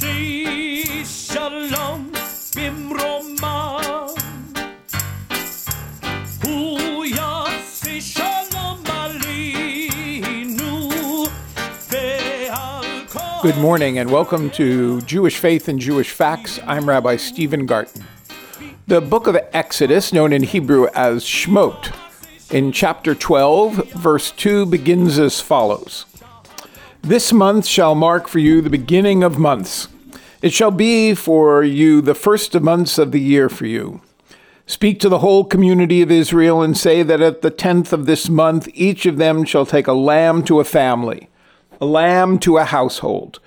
Good morning and welcome to Jewish Faith and Jewish Facts. I'm Rabbi Stephen Garten. The book of Exodus, known in Hebrew as Shemot, in chapter 12, verse 2 begins as follows this month shall mark for you the beginning of months. It shall be for you the first of months of the year for you. Speak to the whole community of Israel and say that at the tenth of this month each of them shall take a lamb to a family, a lamb to a household.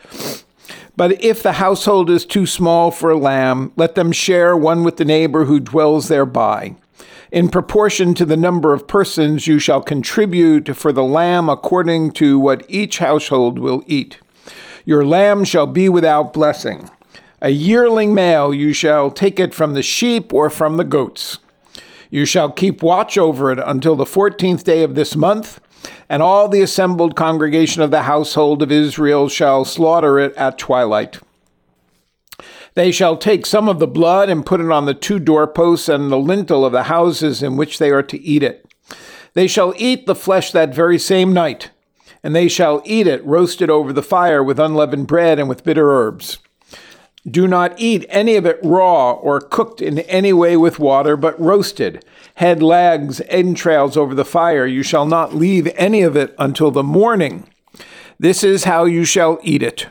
But if the household is too small for a lamb, let them share one with the neighbor who dwells thereby. In proportion to the number of persons, you shall contribute for the lamb according to what each household will eat. Your lamb shall be without blessing. A yearling male, you shall take it from the sheep or from the goats. You shall keep watch over it until the fourteenth day of this month, and all the assembled congregation of the household of Israel shall slaughter it at twilight. They shall take some of the blood and put it on the two doorposts and the lintel of the houses in which they are to eat it. They shall eat the flesh that very same night, and they shall eat it roasted over the fire with unleavened bread and with bitter herbs. Do not eat any of it raw or cooked in any way with water, but roasted, head, legs, entrails over the fire. You shall not leave any of it until the morning. This is how you shall eat it.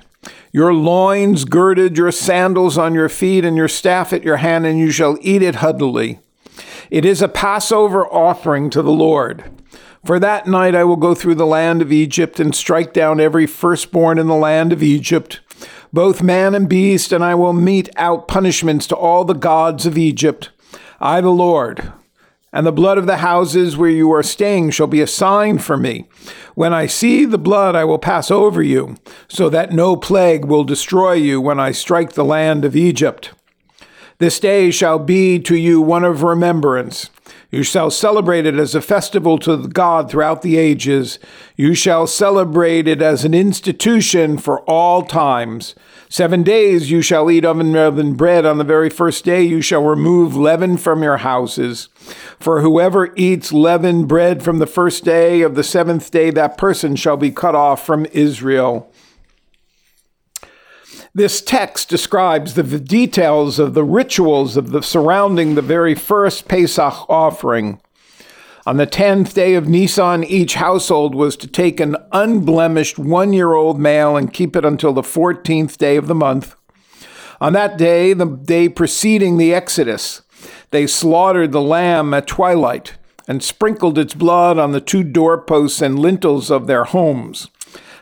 Your loins girded, your sandals on your feet, and your staff at your hand, and you shall eat it huddily. It is a Passover offering to the Lord. For that night I will go through the land of Egypt and strike down every firstborn in the land of Egypt, both man and beast, and I will mete out punishments to all the gods of Egypt. I, the Lord. And the blood of the houses where you are staying shall be a sign for me. When I see the blood, I will pass over you, so that no plague will destroy you when I strike the land of Egypt. This day shall be to you one of remembrance. You shall celebrate it as a festival to God throughout the ages. You shall celebrate it as an institution for all times. Seven days you shall eat unleavened bread. On the very first day you shall remove leaven from your houses. For whoever eats leavened bread from the first day of the seventh day, that person shall be cut off from Israel. This text describes the details of the rituals of the surrounding the very first Pesach offering. On the tenth day of Nisan, each household was to take an unblemished one year old male and keep it until the fourteenth day of the month. On that day, the day preceding the Exodus, they slaughtered the lamb at twilight and sprinkled its blood on the two doorposts and lintels of their homes.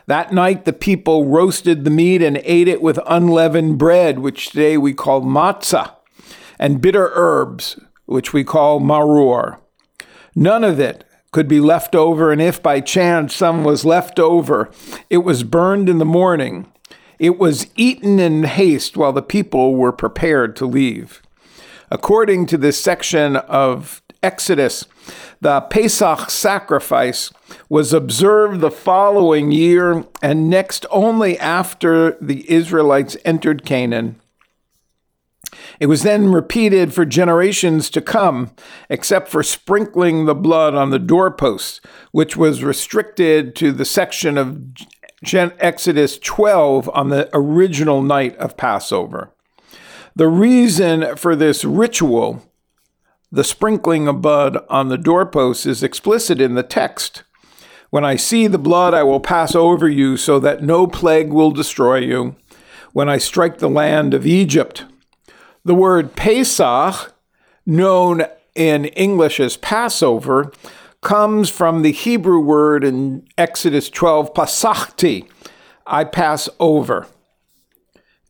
That night, the people roasted the meat and ate it with unleavened bread, which today we call matzah, and bitter herbs, which we call maror. None of it could be left over, and if by chance some was left over, it was burned in the morning. It was eaten in haste while the people were prepared to leave. According to this section of Exodus, the Pesach sacrifice was observed the following year and next only after the Israelites entered Canaan. It was then repeated for generations to come, except for sprinkling the blood on the doorposts, which was restricted to the section of Exodus 12 on the original night of Passover. The reason for this ritual the sprinkling of blood on the doorposts is explicit in the text. When I see the blood, I will pass over you so that no plague will destroy you. When I strike the land of Egypt. The word Pesach, known in English as Passover, comes from the Hebrew word in Exodus 12, pasachti, I pass over.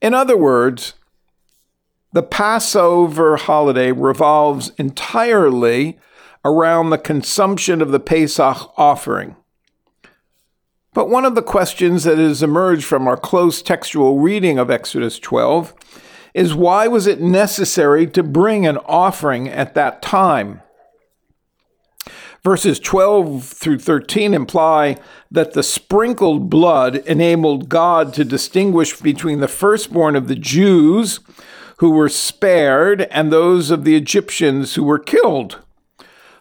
In other words, the Passover holiday revolves entirely around the consumption of the Pesach offering. But one of the questions that has emerged from our close textual reading of Exodus 12 is why was it necessary to bring an offering at that time? Verses 12 through 13 imply that the sprinkled blood enabled God to distinguish between the firstborn of the Jews who were spared and those of the Egyptians who were killed.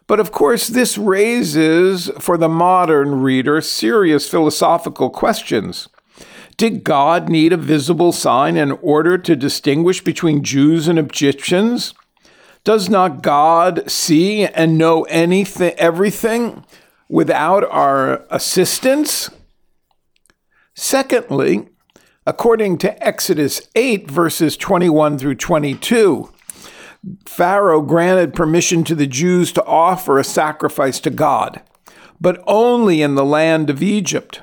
But of course, this raises for the modern reader serious philosophical questions. Did God need a visible sign in order to distinguish between Jews and Egyptians? Does not God see and know anything, everything without our assistance? Secondly, according to Exodus 8, verses 21 through 22, Pharaoh granted permission to the Jews to offer a sacrifice to God, but only in the land of Egypt.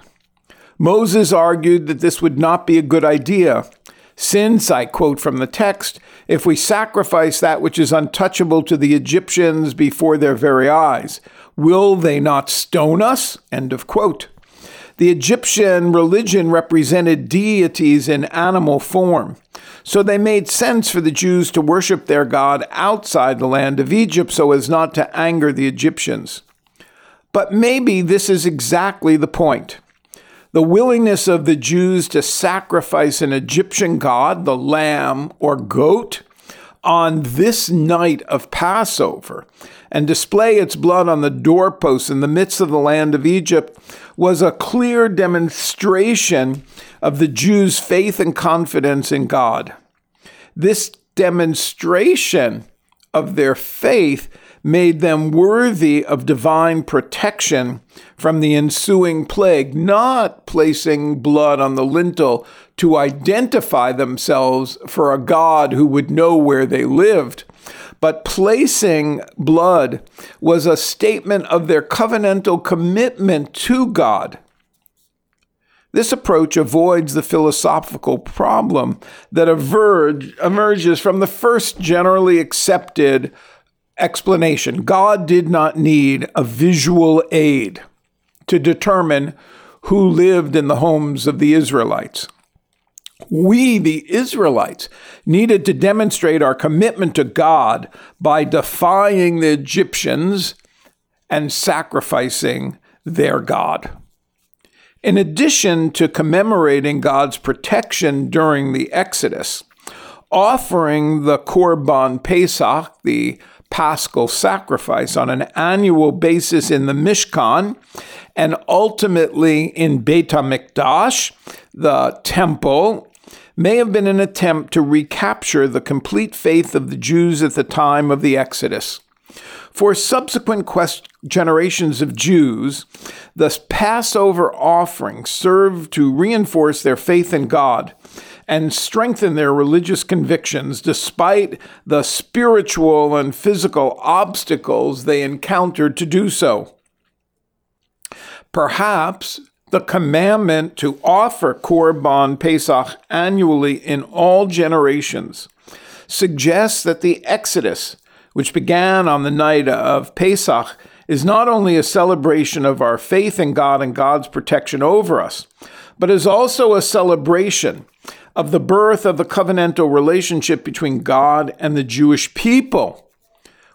Moses argued that this would not be a good idea since, I quote from the text, if we sacrifice that which is untouchable to the Egyptians before their very eyes, will they not stone us? End of quote. The Egyptian religion represented deities in animal form. So they made sense for the Jews to worship their God outside the land of Egypt so as not to anger the Egyptians. But maybe this is exactly the point. The willingness of the Jews to sacrifice an Egyptian god, the lamb or goat, on this night of Passover and display its blood on the doorposts in the midst of the land of Egypt was a clear demonstration of the Jews' faith and confidence in God. This demonstration of their faith made them worthy of divine protection from the ensuing plague, not placing blood on the lintel to identify themselves for a God who would know where they lived. But placing blood was a statement of their covenantal commitment to God. This approach avoids the philosophical problem that emerges from the first generally accepted explanation. God did not need a visual aid to determine who lived in the homes of the Israelites. We, the Israelites, needed to demonstrate our commitment to God by defying the Egyptians and sacrificing their God. In addition to commemorating God's protection during the Exodus, offering the Korban Pesach, the paschal sacrifice on an annual basis in the Mishkan and ultimately in Beit HaMikdash, the temple, may have been an attempt to recapture the complete faith of the Jews at the time of the Exodus. For subsequent quest- generations of Jews, the Passover offering served to reinforce their faith in God and strengthen their religious convictions despite the spiritual and physical obstacles they encountered to do so. Perhaps the commandment to offer Korban Pesach annually in all generations suggests that the Exodus, which began on the night of Pesach, is not only a celebration of our faith in God and God's protection over us, but is also a celebration of the birth of the covenantal relationship between God and the Jewish people.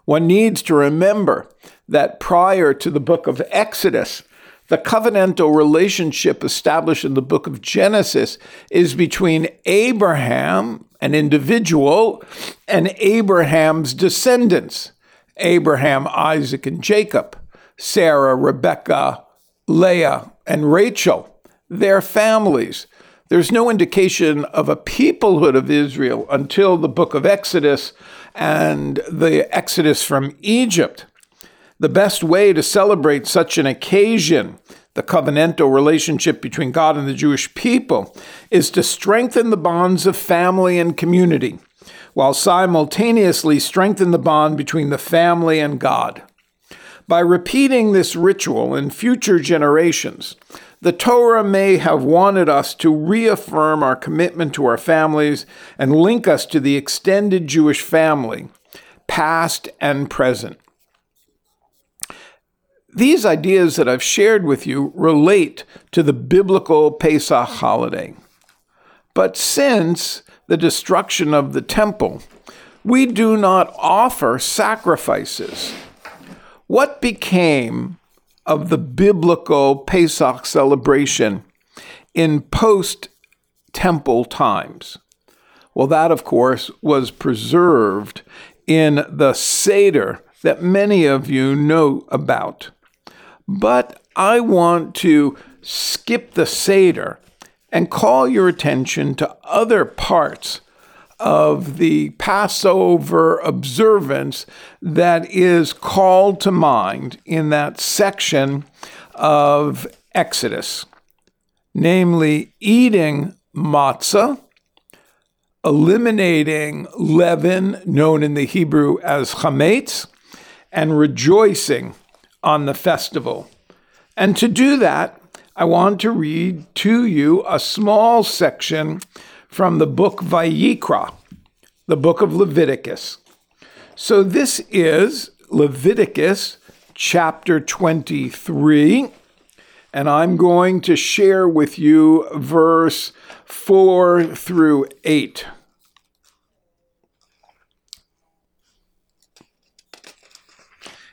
One needs to remember that prior to the book of Exodus, the covenantal relationship established in the book of Genesis is between Abraham, an individual, and Abraham's descendants Abraham, Isaac, and Jacob, Sarah, Rebekah, Leah, and Rachel, their families. There's no indication of a peoplehood of Israel until the book of Exodus and the Exodus from Egypt. The best way to celebrate such an occasion, the covenantal relationship between God and the Jewish people, is to strengthen the bonds of family and community, while simultaneously strengthen the bond between the family and God. By repeating this ritual in future generations, the Torah may have wanted us to reaffirm our commitment to our families and link us to the extended Jewish family, past and present. These ideas that I've shared with you relate to the biblical Pesach holiday. But since the destruction of the temple, we do not offer sacrifices What became of the biblical Pesach celebration in post temple times? Well, that, of course, was preserved in the Seder that many of you know about. But I want to skip the Seder and call your attention to other parts of the Passover observance that is called to mind in that section of Exodus, namely eating matzah, eliminating leaven, known in the Hebrew as chametz, and rejoicing on the festival. And to do that, I want to read to you a small section from the book Vayikra, the book of Leviticus. So this is Leviticus chapter 23, and I'm going to share with you verse 4 through 8.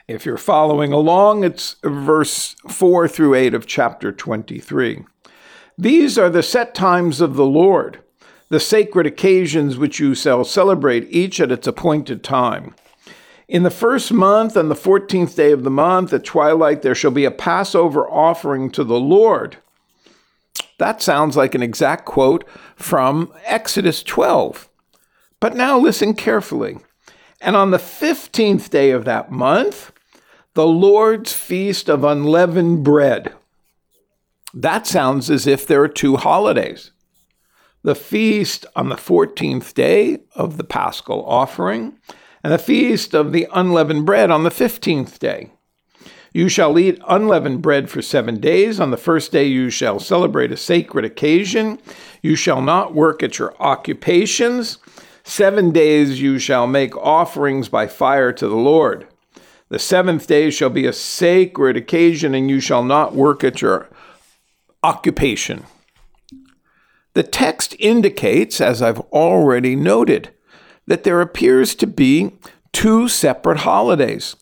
If you're following along, it's verse 4 through 8 of chapter 23. These are the set times of the Lord the sacred occasions which you shall celebrate, each at its appointed time. In the first month and the fourteenth day of the month, at twilight, there shall be a Passover offering to the Lord. That sounds like an exact quote from Exodus 12. But now listen carefully. And on the 15th day of that month, the Lord's feast of unleavened bread. That sounds as if there are two holidays the feast on the 14th day of the paschal offering, and the feast of the unleavened bread on the 15th day. You shall eat unleavened bread for seven days. On the first day, you shall celebrate a sacred occasion. You shall not work at your occupations. Seven days you shall make offerings by fire to the Lord. The seventh day shall be a sacred occasion, and you shall not work at your occupation. The text indicates, as I've already noted, that there appears to be two separate holidays.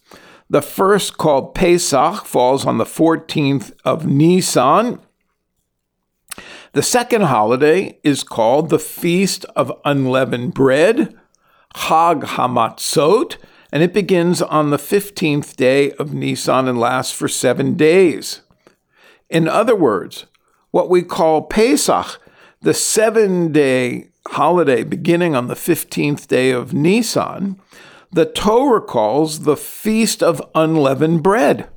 The first, called Pesach, falls on the 14th of Nisan. The second holiday is called the Feast of Unleavened Bread, Chag Hamatzot, and it begins on the 15th day of Nisan and lasts for seven days. In other words, what we call Pesach the seven day holiday beginning on the 15th day of Nisan, the Torah calls the Feast of Unleavened Bread.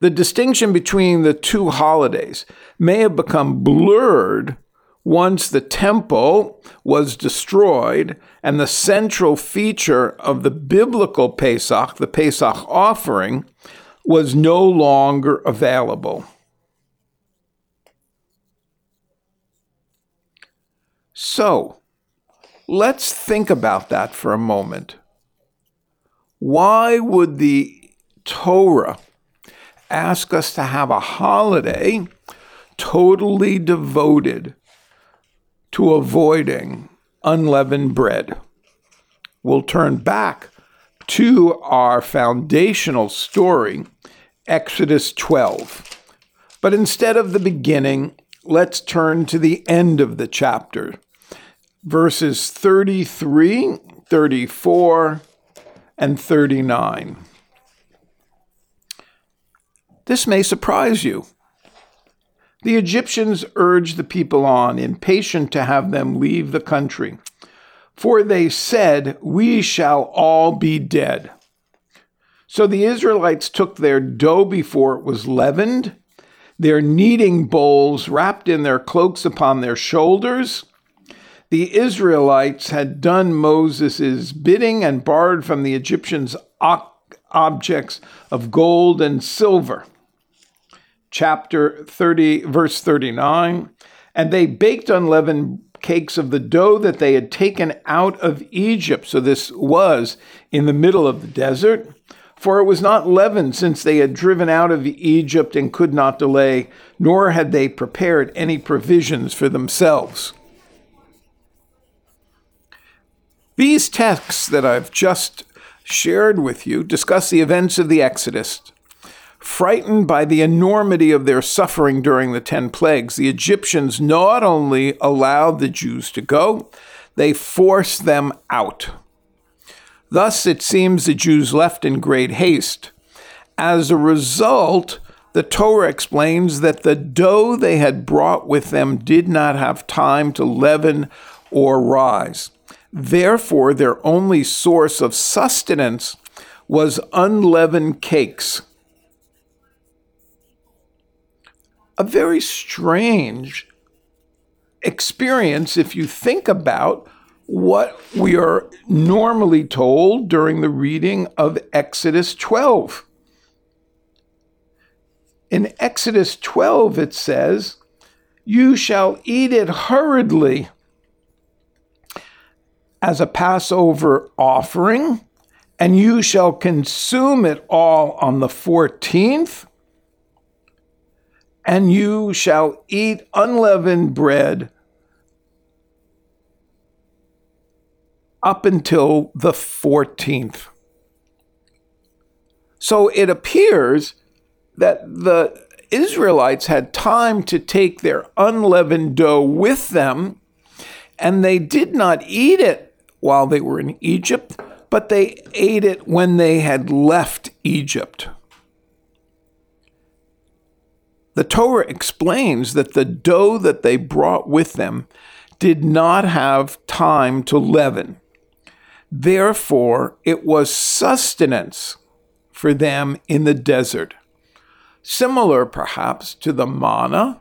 The distinction between the two holidays may have become blurred once the temple was destroyed and the central feature of the biblical Pesach, the Pesach offering, was no longer available. So, let's think about that for a moment. Why would the Torah ask us to have a holiday totally devoted to avoiding unleavened bread? We'll turn back to our foundational story, Exodus 12. But instead of the beginning, let's turn to the end of the chapter, verses 33, 34, and 39. This may surprise you. The Egyptians urged the people on, impatient to have them leave the country. For they said, We shall all be dead. So the Israelites took their dough before it was leavened, their kneading bowls wrapped in their cloaks upon their shoulders, the Israelites had done Moses' bidding and borrowed from the Egyptians objects of gold and silver. Chapter 30, verse 39 And they baked unleavened cakes of the dough that they had taken out of Egypt. So this was in the middle of the desert. For it was not leavened, since they had driven out of Egypt and could not delay, nor had they prepared any provisions for themselves. These texts that I've just shared with you discuss the events of the Exodus. Frightened by the enormity of their suffering during the ten plagues, the Egyptians not only allowed the Jews to go, they forced them out. Thus, it seems the Jews left in great haste. As a result, the Torah explains that the dough they had brought with them did not have time to leaven or rise. Therefore, their only source of sustenance was unleavened cakes. A very strange experience if you think about what we are normally told during the reading of Exodus 12. In Exodus 12, it says, You shall eat it hurriedly as a Passover offering, and you shall consume it all on the 14th, and you shall eat unleavened bread up until the 14th. So it appears that the Israelites had time to take their unleavened dough with them, and they did not eat it while they were in Egypt, but they ate it when they had left Egypt. The Torah explains that the dough that they brought with them did not have time to leaven. Therefore, it was sustenance for them in the desert similar perhaps to the manna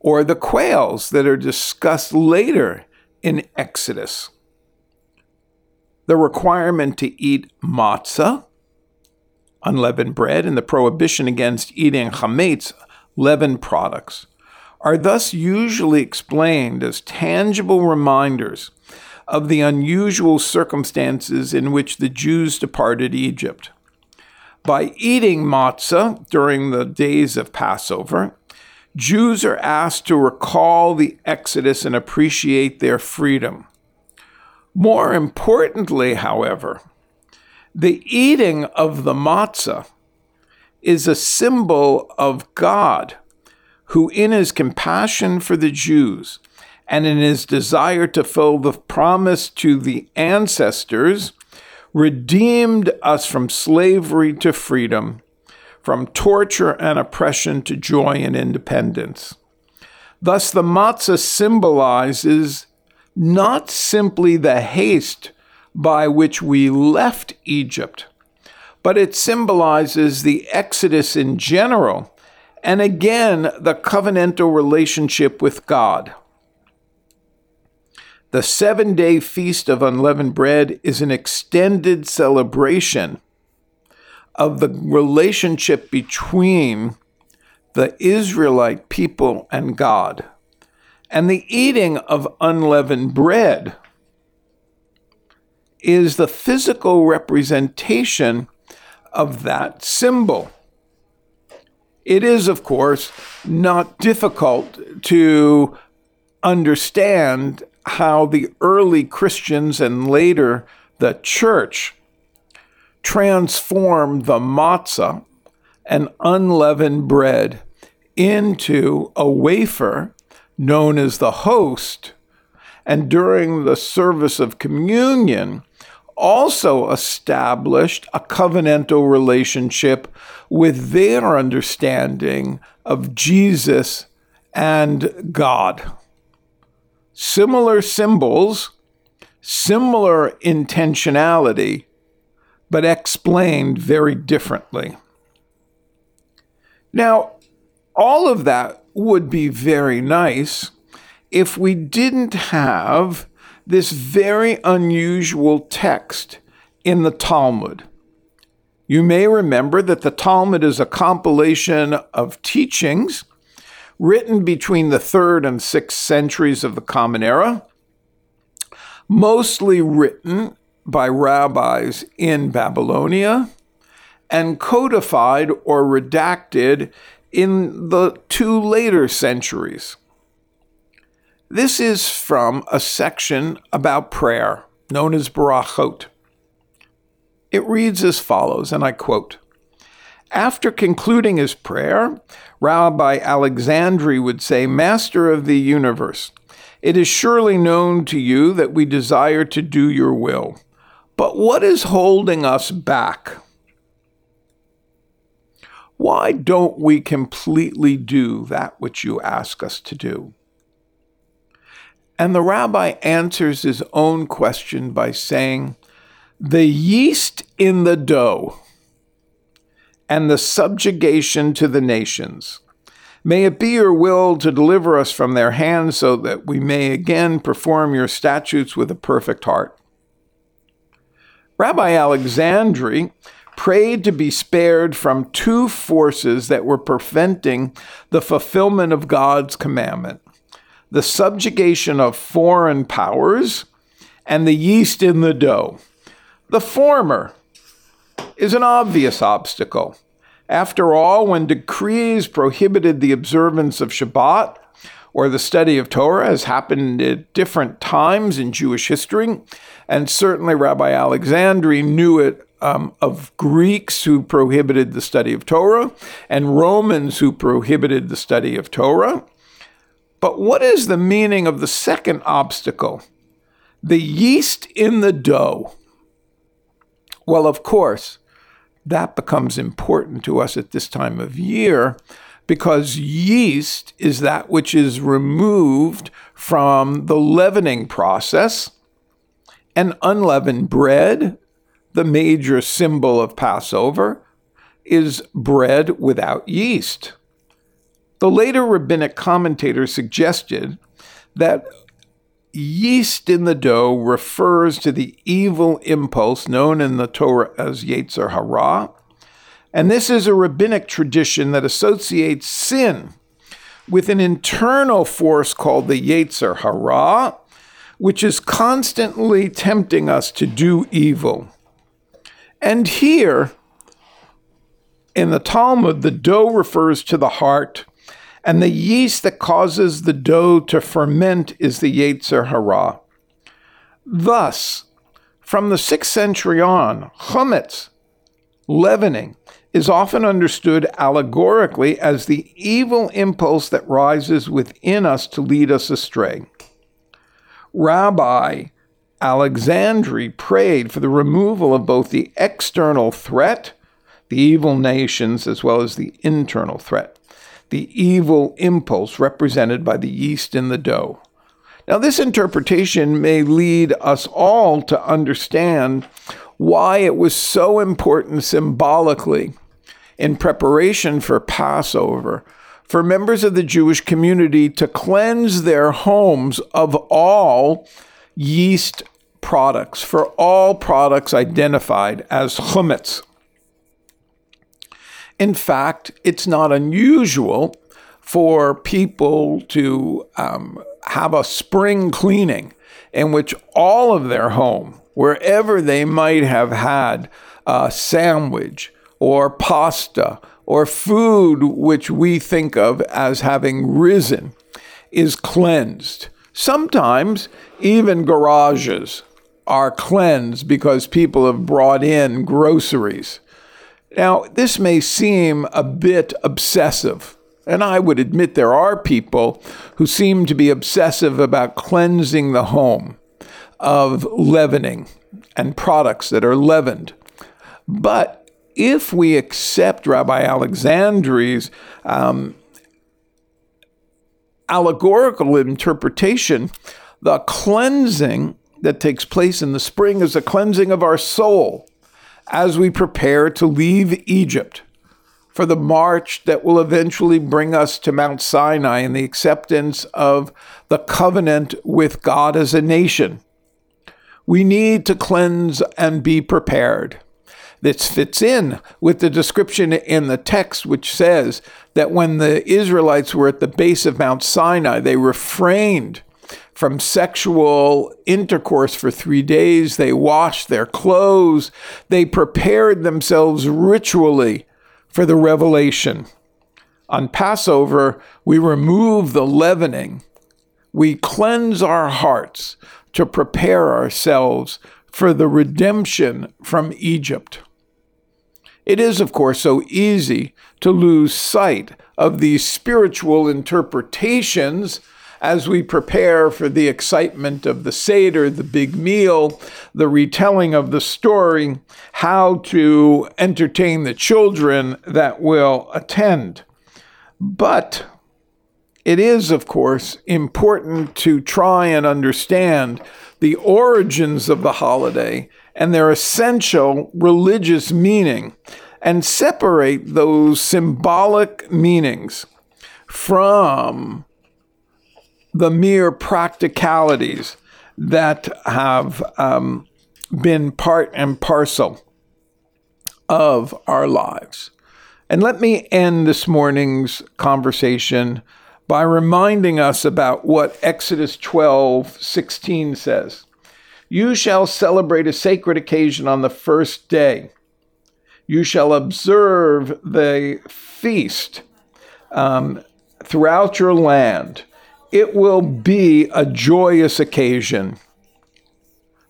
or the quails that are discussed later in Exodus. The requirement to eat matzah, unleavened bread, and the prohibition against eating chametz, leavened products, are thus usually explained as tangible reminders of the unusual circumstances in which the Jews departed Egypt. By eating matzah during the days of Passover, Jews are asked to recall the Exodus and appreciate their freedom. More importantly, however, the eating of the matzah is a symbol of God, who, in his compassion for the Jews and in his desire to fulfill the promise to the ancestors, redeemed us from slavery to freedom, from torture and oppression to joy and independence. Thus, the matzah symbolizes not simply the haste by which we left Egypt, but it symbolizes the Exodus in general, and again, the covenantal relationship with God. The seven day feast of unleavened bread is an extended celebration of the relationship between the Israelite people and God. And the eating of unleavened bread is the physical representation of that symbol. It is, of course, not difficult to understand how the early Christians and later the church transformed the matzah, an unleavened bread, into a wafer known as the host, and during the service of communion, also established a covenantal relationship with their understanding of Jesus and God similar symbols, similar intentionality, but explained very differently. Now, all of that would be very nice if we didn't have this very unusual text in the Talmud. You may remember that the Talmud is a compilation of teachings written between the third and sixth centuries of the Common Era, mostly written by rabbis in Babylonia and codified or redacted in the two later centuries. This is from a section about prayer known as Berachot. It reads as follows, and I quote After concluding his prayer, Rabbi Alexandri would say, Master of the universe, it is surely known to you that we desire to do your will. But what is holding us back? Why don't we completely do that which you ask us to do? And the rabbi answers his own question by saying, The yeast in the dough and the subjugation to the nations. May it be your will to deliver us from their hands so that we may again perform your statutes with a perfect heart. Rabbi Alexandri prayed to be spared from two forces that were preventing the fulfillment of God's commandment the subjugation of foreign powers, and the yeast in the dough. The former is an obvious obstacle. After all, when decrees prohibited the observance of Shabbat or the study of Torah, has happened at different times in Jewish history, and certainly Rabbi Alexandri knew it um, of Greeks who prohibited the study of Torah and Romans who prohibited the study of Torah. But what is the meaning of the second obstacle? The yeast in the dough. Well, of course, that becomes important to us at this time of year because yeast is that which is removed from the leavening process. And unleavened bread, the major symbol of Passover, is bread without yeast. The later rabbinic commentator suggested that yeast in the dough refers to the evil impulse known in the Torah as Yetzer Hara. And this is a rabbinic tradition that associates sin with an internal force called the Yetzer Hara, which is constantly tempting us to do evil. And here in the Talmud, the dough refers to the heart and the yeast that causes the dough to ferment is the Yetzer Hara. Thus, from the 6th century on, chametz, leavening, is often understood allegorically as the evil impulse that rises within us to lead us astray. Rabbi Alexandri prayed for the removal of both the external threat, the evil nations, as well as the internal threat the evil impulse represented by the yeast in the dough. Now, this interpretation may lead us all to understand why it was so important symbolically in preparation for Passover for members of the Jewish community to cleanse their homes of all yeast products, for all products identified as chametz. In fact, it's not unusual for people to um, have a spring cleaning in which all of their home, wherever they might have had a sandwich or pasta or food which we think of as having risen, is cleansed. Sometimes even garages are cleansed because people have brought in groceries. Now, this may seem a bit obsessive, and I would admit there are people who seem to be obsessive about cleansing the home of leavening and products that are leavened. But if we accept Rabbi Alexandri's um, allegorical interpretation, the cleansing that takes place in the spring is a cleansing of our soul as we prepare to leave Egypt for the march that will eventually bring us to Mount Sinai and the acceptance of the covenant with God as a nation. We need to cleanse and be prepared. This fits in with the description in the text, which says that when the Israelites were at the base of Mount Sinai, they refrained from sexual intercourse for three days. They washed their clothes. They prepared themselves ritually for the revelation. On Passover, we remove the leavening. We cleanse our hearts to prepare ourselves for the redemption from Egypt. It is, of course, so easy to lose sight of these spiritual interpretations as we prepare for the excitement of the Seder, the big meal, the retelling of the story, how to entertain the children that will attend. But it is, of course, important to try and understand the origins of the holiday and their essential religious meaning and separate those symbolic meanings from the mere practicalities that have um, been part and parcel of our lives. And let me end this morning's conversation by reminding us about what Exodus 12 16 says. You shall celebrate a sacred occasion on the first day. You shall observe the feast um, throughout your land. It will be a joyous occasion.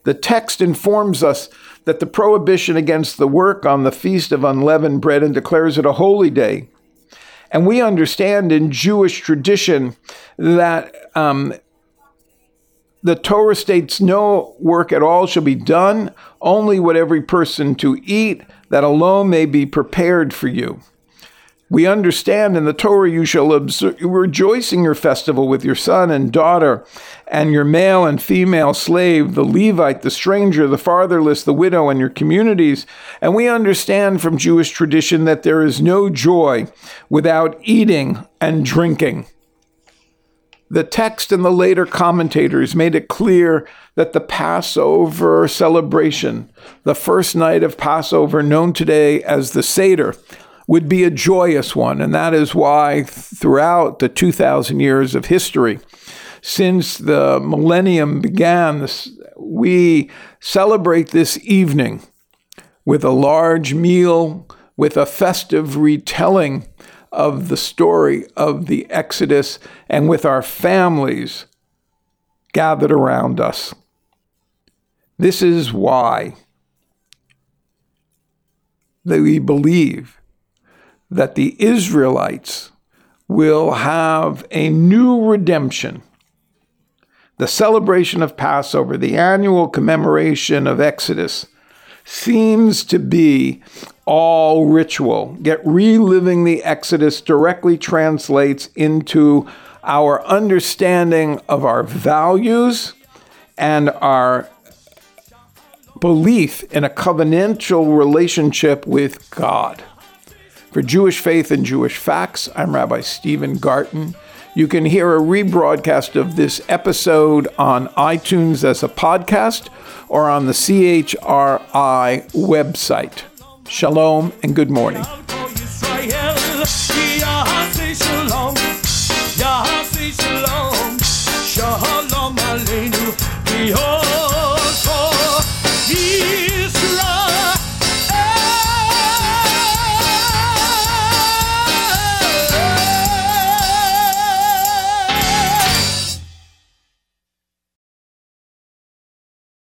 The text informs us that the prohibition against the work on the Feast of Unleavened Bread and declares it a holy day. And we understand in Jewish tradition that um, the Torah states no work at all shall be done, only what every person to eat, that alone may be prepared for you. We understand in the Torah you shall observe, rejoice in your festival with your son and daughter, and your male and female slave, the Levite, the stranger, the fatherless, the widow, and your communities. And we understand from Jewish tradition that there is no joy without eating and drinking. The text and the later commentators made it clear that the Passover celebration, the first night of Passover, known today as the Seder, would be a joyous one. And that is why, throughout the 2,000 years of history, since the millennium began, we celebrate this evening with a large meal, with a festive retelling of the story of the Exodus, and with our families gathered around us. This is why that we believe that the Israelites will have a new redemption. The celebration of Passover, the annual commemoration of Exodus, seems to be all ritual. Yet reliving the Exodus directly translates into our understanding of our values and our belief in a covenantal relationship with God. For Jewish Faith and Jewish Facts, I'm Rabbi Stephen Garten. You can hear a rebroadcast of this episode on iTunes as a podcast or on the CHRI website. Shalom and good morning.